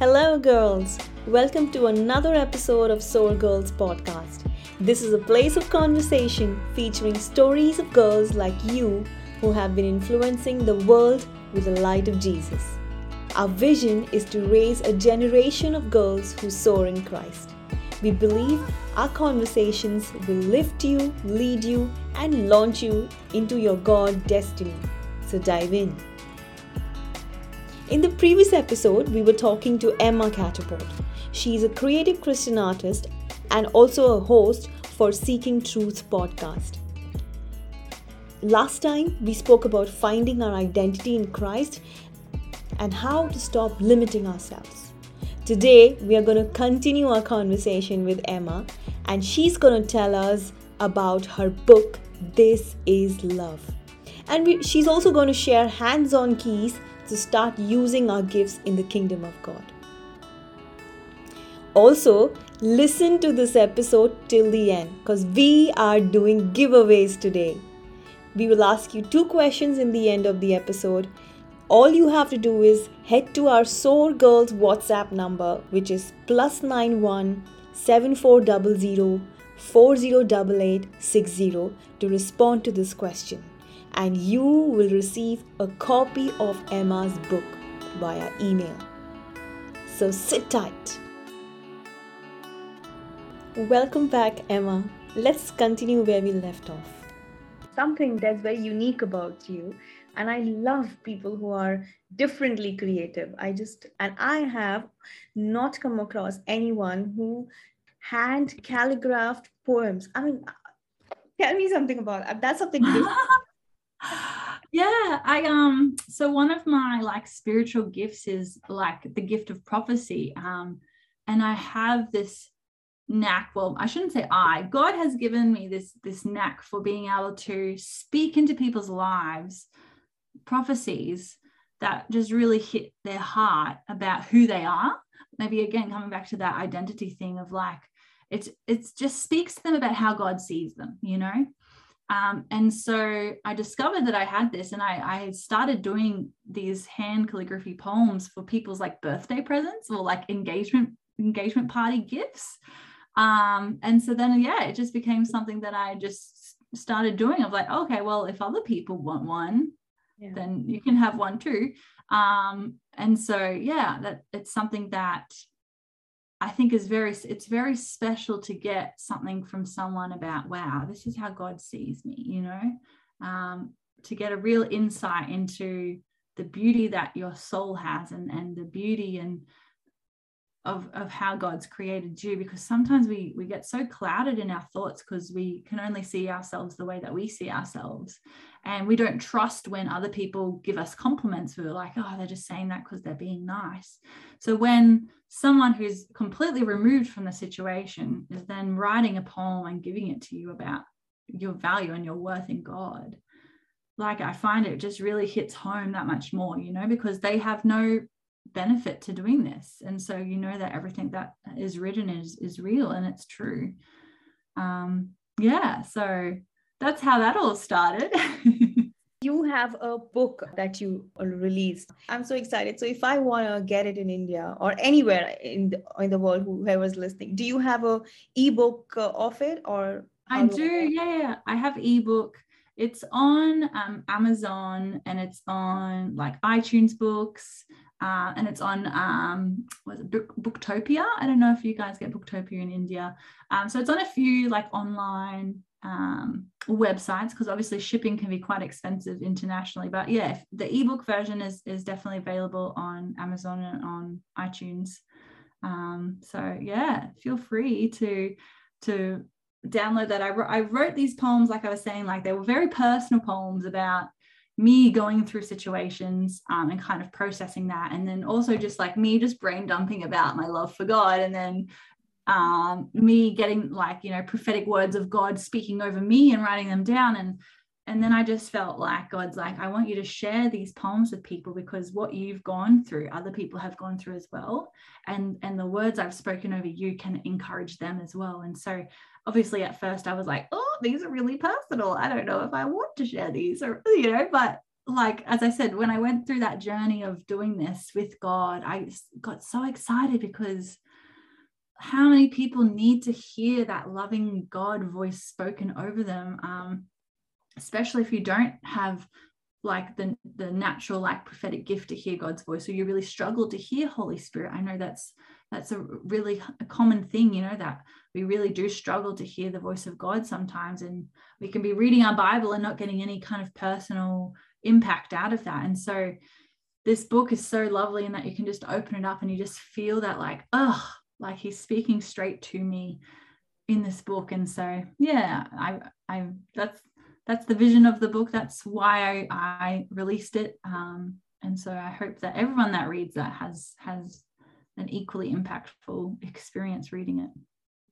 Hello, girls. Welcome to another episode of Soar Girls Podcast. This is a place of conversation featuring stories of girls like you who have been influencing the world with the light of Jesus. Our vision is to raise a generation of girls who soar in Christ. We believe our conversations will lift you, lead you, and launch you into your God destiny. So dive in. In the previous episode, we were talking to Emma Catchpole. She is a creative Christian artist and also a host for Seeking Truth podcast. Last time, we spoke about finding our identity in Christ and how to stop limiting ourselves. Today, we are going to continue our conversation with Emma, and she's going to tell us about her book, This is Love. And we, she's also going to share hands on keys to start using our gifts in the kingdom of God. Also, listen to this episode till the end because we are doing giveaways today. We will ask you two questions in the end of the episode. All you have to do is head to our Soar Girls WhatsApp number, which is plus 91 7400 408860 to respond to this question and you will receive a copy of Emma's book via email. So sit tight. Welcome back, Emma. Let's continue where we left off. Something that's very unique about you, and I love people who are differently creative. I just, and I have not come across anyone who hand calligraphed poems. I mean, tell me something about that. That's something yeah i um so one of my like spiritual gifts is like the gift of prophecy um and i have this knack well i shouldn't say i god has given me this this knack for being able to speak into people's lives prophecies that just really hit their heart about who they are. Maybe again coming back to that identity thing of like it's it's just speaks to them about how god sees them you know um, and so I discovered that I had this, and I, I started doing these hand calligraphy poems for people's like birthday presents or like engagement engagement party gifts. Um, and so then, yeah, it just became something that I just started doing. Of like, okay, well, if other people want one, yeah. then you can have one too. Um, and so, yeah, that it's something that I think is very it's very special to get something from someone about wow this is how God sees me you know? Um, to get a real insight into the beauty that your soul has and and the beauty and of of how God's created you because sometimes we we get so clouded in our thoughts because we can only see ourselves the way that we see ourselves. And we don't trust when other people give us compliments. We're like oh they're just saying that because they're being nice. So when someone who's completely removed from the situation is then writing a poem and giving it to you about your value and your worth in God like I find it just really hits home that much more you know because they have no benefit to doing this. And so you know that everything that is written is is real and it's true. Um yeah so that's how that all started. You have a book that you released. I'm so excited. So if i want to get it in india or anywhere in the, in the world whoever's listening do you have a ebook uh, of it or i do yeah, yeah. I have ebook. It's on um, amazon and it's on like itunes books uh, and it's on um, was it Book, Booktopia? I don't know if you guys get Booktopia in India. Um, so it's on a few like online um, websites because obviously shipping can be quite expensive internationally. But yeah, the ebook version is is definitely available on Amazon and on iTunes. Um, so yeah, feel free to to download that. I, I wrote these poems, like I was saying, like they were very personal poems about me going through situations um, and kind of processing that and then also just like me just brain dumping about my love for god and then um, me getting like you know prophetic words of god speaking over me and writing them down and and then i just felt like god's like i want you to share these poems with people because what you've gone through other people have gone through as well and and the words i've spoken over you can encourage them as well. And so obviously at first I was like, oh, these are really personal. I don't know if I want to share these or, you know, but like as I said, when I went through that journey of doing this with God, I got so excited because how many people need to hear that loving God voice spoken over them, um, especially if you don't have like the the natural like prophetic gift to hear God's voice, or you really struggle to hear Holy Spirit. I know that's that's a really a common thing, you know, that we really do struggle to hear the voice of God sometimes, and we can be reading our Bible and not getting any kind of personal impact out of that. And so this book is so lovely in that you can just open it up and you just feel that like, oh, like he's speaking straight to me in this book. And so yeah i i that's that's the vision of the book. That's why i, I released it. Um, and so i hope that everyone that reads that has has an equally impactful experience reading it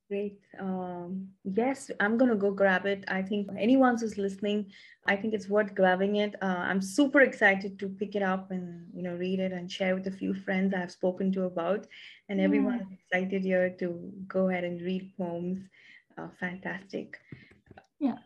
Great. Um, yes, I'm going to go grab it. I think anyone who's listening, I think it's worth grabbing it. Uh, I'm super excited to pick it up and you know read it and share with a few friends I've spoken to about, and everyone is excited here to go ahead and read poems. Uh, fantastic. Yeah.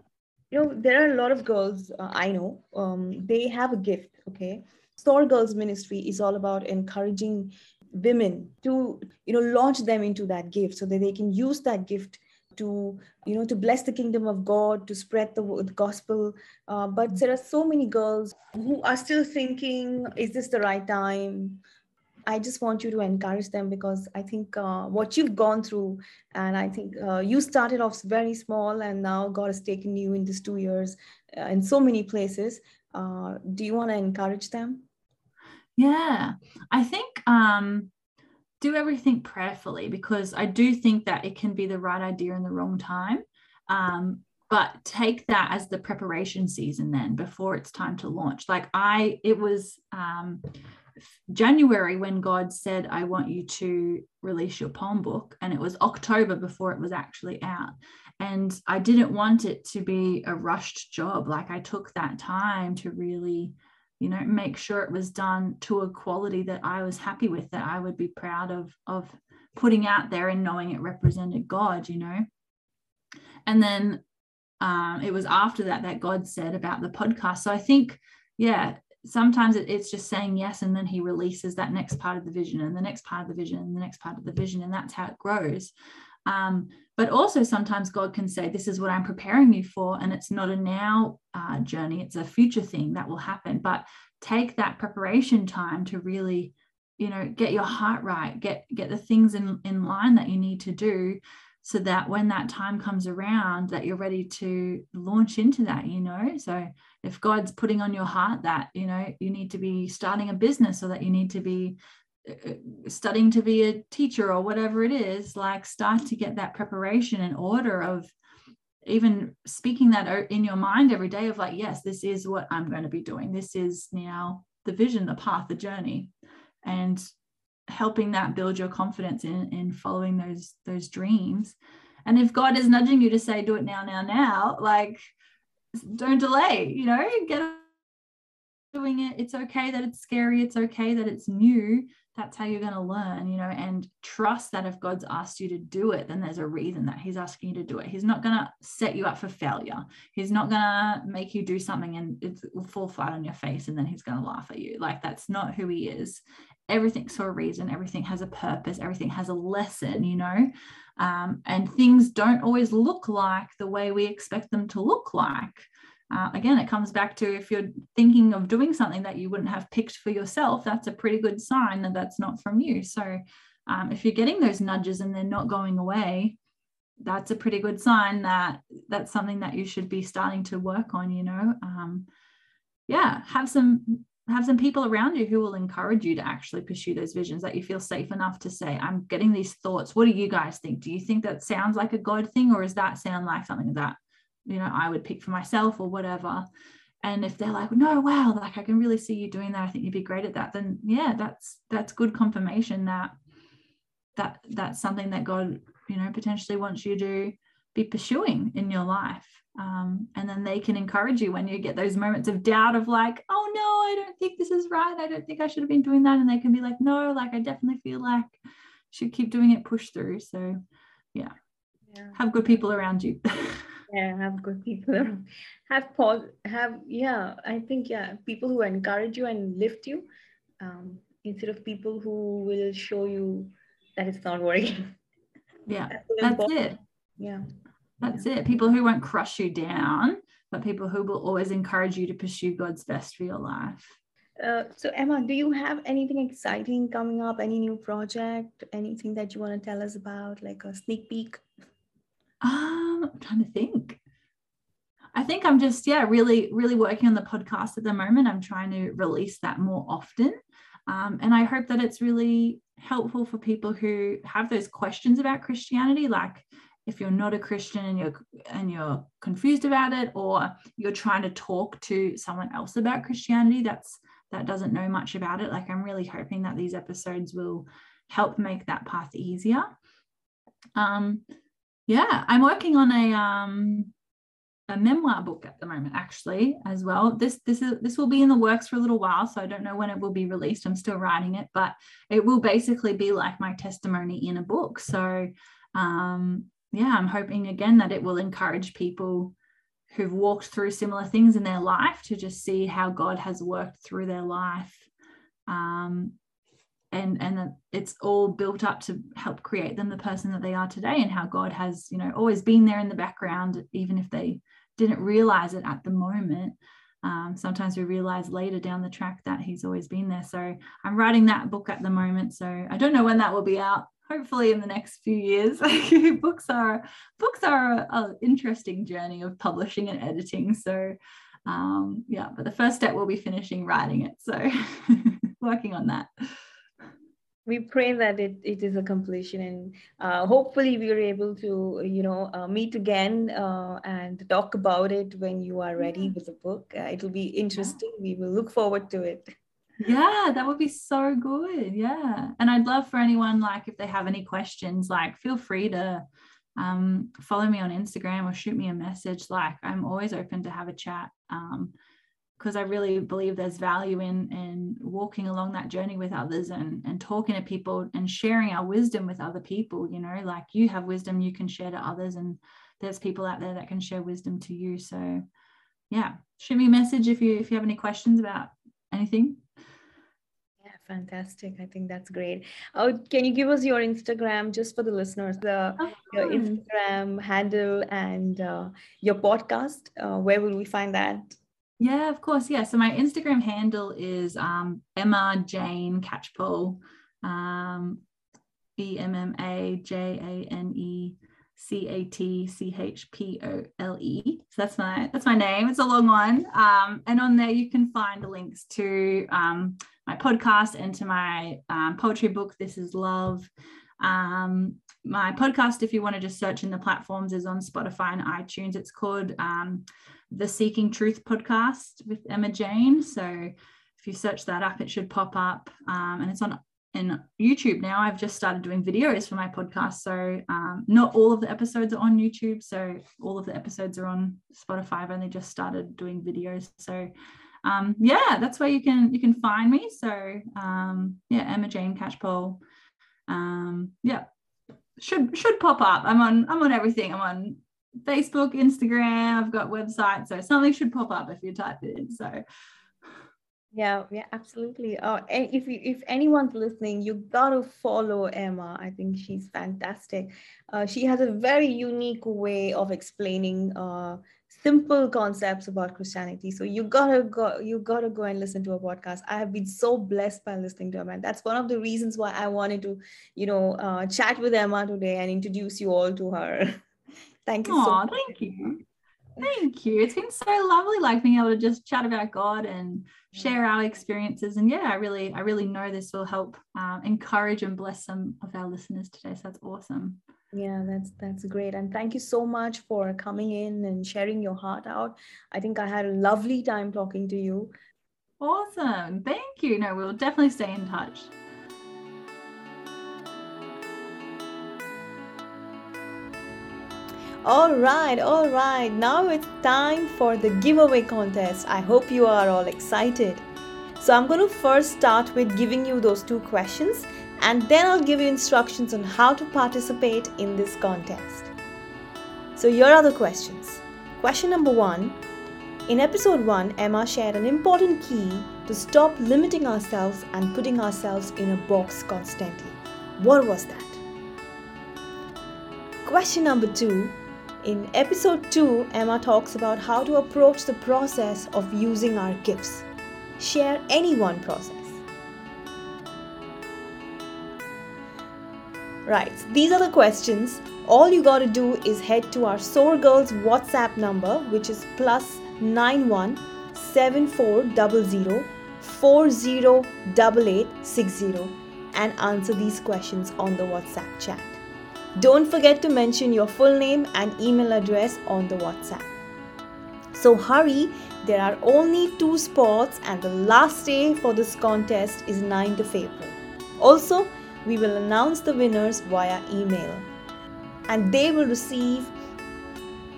You know, there are a lot of girls uh, I know. Um, they have a gift. Okay. Soar Girls Ministry is all about encouraging women to you know launch them into that gift so that they can use that gift to you know to bless the kingdom of god to spread the, the gospel. Uh, but there are so many girls who are still thinking is this the right time? I just want you to encourage them because i think uh, what you've gone through and i think uh, you started off very small and now god has taken you in these two years uh, in so many places. Uh, do you want to encourage them yeah, I think um, do everything prayerfully because I do think that it can be the right idea in the wrong time. Um, but take that as the preparation season then before it's time to launch. Like I, it was um, January when God said, I want you to release your poem book. And it was October before it was actually out. And I didn't want it to be a rushed job. Like I took that time to really you know make sure it was done to a quality that i was happy with that i would be proud of of putting out there and knowing it represented god you know? And then um, it was after that that god said about the podcast. So i think yeah sometimes it, it's just saying yes and then he releases that next part of the vision and the next part of the vision and the next part of the vision and that's how it grows. Um, but also sometimes God can say, This is what I'm preparing you for. And it's not a now uh, journey, it's a future thing that will happen. But take that preparation time to really you know get your heart right get get the things in in line that you need to do so that when that time comes around that you're ready to launch into that you know so if god's putting on your heart that you know you need to be starting a business or that you need to be Uh, studying to be a teacher or whatever it is like start to get that preparation in order of even speaking that in your mind every day of like yes this is what i'm going to be doing. This is now the vision the path the journey. And helping that build your confidence in in following those those dreams. And if god is nudging you to say do it now now now like don't delay you know get doing it. It's okay that it's scary. It's okay that it's new that's how you're going to learn you know and trust that if god's asked you to do it then there's a reason that he's asking you to do it. He's not going to set you up for failure. He's not going to make you do something and it will fall flat on your face and then he's going to laugh at you. Like that's not who he is. Everything's for a reason everything has a purpose everything has a lesson you know? Um, and things don't always look like the way we expect them to look like uh, again, it comes back to if you're thinking of doing something that you wouldn't have picked for yourself, that's a pretty good sign that that's not from you. So um, if you're getting those nudges and they're not going away, that's a pretty good sign that that's something that you should be starting to work on. You know, um, yeah, have some have some people around you who will encourage you to actually pursue those visions that you feel safe enough to say i'm getting these thoughts what do you guys think do you think that sounds like a god thing or does that sound like something that you know I would pick for myself or whatever. And if they're like no wow like I can really see you doing that. I think you'd be great at that then yeah that's that's good confirmation that that that's something that God you know potentially wants you to be pursuing in your life. Um, and then they can encourage you when you get those moments of doubt of like oh no I don't think this is right. I don't think I should have been doing that. And they can be like no like I definitely feel like should keep doing it push through. So yeah, yeah. have good people around you yeah have good people have pause have yeah i think yeah people who encourage you and lift you um, instead of people who will show you that it's not working yeah that's, that's it yeah that's yeah. it people who won't crush you down but people who will always encourage you to pursue god's best for your life uh, so Emma, do you have anything exciting coming up? Any new project? Anything that you want to tell us about, like a sneak peek? Um, I'm trying to think. I think I'm just yeah, really, really working on the podcast at the moment. I'm trying to release that more often, um, and I hope that it's really helpful for people who have those questions about Christianity, like if you're not a Christian and you're and you're confused about it, or you're trying to talk to someone else about Christianity. That's that doesn't know much about it. Like, I'm really hoping that these episodes will help make that path easier. Um, yeah, I'm working on a um, a memoir book at the moment, actually, as well. This this is this will be in the works for a little while, so I don't know when it will be released. I'm still writing it, but it will basically be like my testimony in a book. So, um, yeah, I'm hoping again that it will encourage people who've walked through similar things in their life to just see how God has worked through their life. Um, and and it's all built up to help create them the person that they are today and how God has, you know, always been there in the background, even if they didn't realize it at the moment. Um, sometimes we realize later down the track that he's always been there. So I'm writing that book at the moment. So I don't know when that will be out hopefully in the next few years books are books are an interesting journey of publishing and editing so um, yeah but the first step will be finishing writing it so working on that we pray that it, it is a completion and uh, hopefully we are able to you know uh, meet again uh, and talk about it when you are ready with the book. Uh, it'll be interesting. We will look forward to it. Yeah that would be so good. Yeah. And i'd love for anyone like if they have any questions like feel free to um, follow me on instagram or shoot me a message. Like i'm always open to have a chat. Um, because I really believe there's value in in walking along that journey with others and and talking to people and sharing our wisdom with other people. You know, like you have wisdom you can share to others, and there's people out there that can share wisdom to you. So, yeah, shoot me a message if you if you have any questions about anything. Yeah, fantastic. I think that's great. Oh can you give us your instagram just for the listeners? The oh, your instagram handle and uh, your podcast uh, where will we find that yeah of course yeah so my instagram handle is um, emma jane catchpole um, e-m-m-a-j-a-n-e C A T C H P O L E. So that's my that's my name. It's a long one. Um, and on there you can find links to um, my podcast and to my um, poetry book. This is love. Um, my podcast, if you want to just search in the platforms, is on Spotify and iTunes. It's called um, the Seeking Truth Podcast with Emma Jane. So if you search that up, it should pop up, um, and it's on in YouTube now. I've just started doing videos for my podcast. So um, not all of the episodes are on YouTube. So all of the episodes are on Spotify. I've only just started doing videos. So um, yeah, that's where you can you can find me. So um, yeah, Emma Jane Catchpole. Um, yeah, should should pop up. I'm on I'm on everything. I'm on Facebook, Instagram. I've got websites, so something should pop up if you type it in. So yeah, yeah, absolutely. Oh, if you, if anyone's listening, you gotta follow Emma. I think she's fantastic. Uh, she has a very unique way of explaining uh, simple concepts about Christianity. So you gotta go, you gotta go and listen to a podcast. I have been so blessed by listening to Emma. And that's one of the reasons why I wanted to, you know, uh, chat with Emma today and introduce you all to her. thank you. Aww, so much. thank you. Thank you. It's been so lovely, like being able to just chat about God and share our experiences. And yeah, I really, I really know this will help uh, encourage and bless some of our listeners today. So that's awesome. Yeah, that's that's great. And thank you so much for coming in and sharing your heart out. I think I had a lovely time talking to you. Awesome. Thank you. No, we'll definitely stay in touch. All right, all right. Now it's time for the giveaway contest. I hope you are all excited. So, I'm going to first start with giving you those two questions and then I'll give you instructions on how to participate in this contest. So, here are the questions Question number one In episode 1, Emma shared an important key to stop limiting ourselves and putting ourselves in a box constantly. What was that? Question number 2 In episode 2, Emma talks about how to approach the process of using our gifts. Share any one process. Right, these are the questions. All you got to do is head to our Soar Girls WhatsApp number, which is plus 91 7400 408860 and answer these questions on the WhatsApp chat. Don't forget to mention your full name and email address on the WhatsApp. So hurry, there are only two spots and the last day for this contest is 9th of April. Also, we will announce the winners via email and they will receive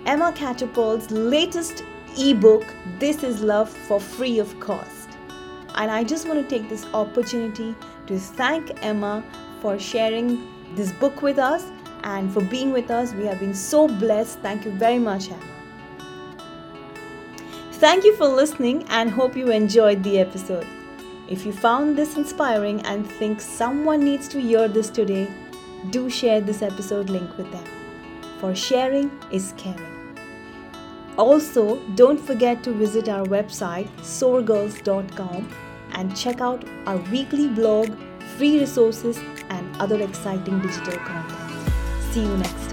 Emma Catchpole's latest ebook, This is Love, for free of cost. And I just want to take this opportunity to thank Emma for sharing this book with us and for being with us. We have been so blessed. Thank you very much, Emma. Thank you for listening and hope you enjoyed the episode. If you found this inspiring and think someone needs to hear this today, do share this episode link with them. For sharing is caring. Also, don't forget to visit our website soargirls.com and check out our weekly blog, free resources, and other exciting digital content. See you next.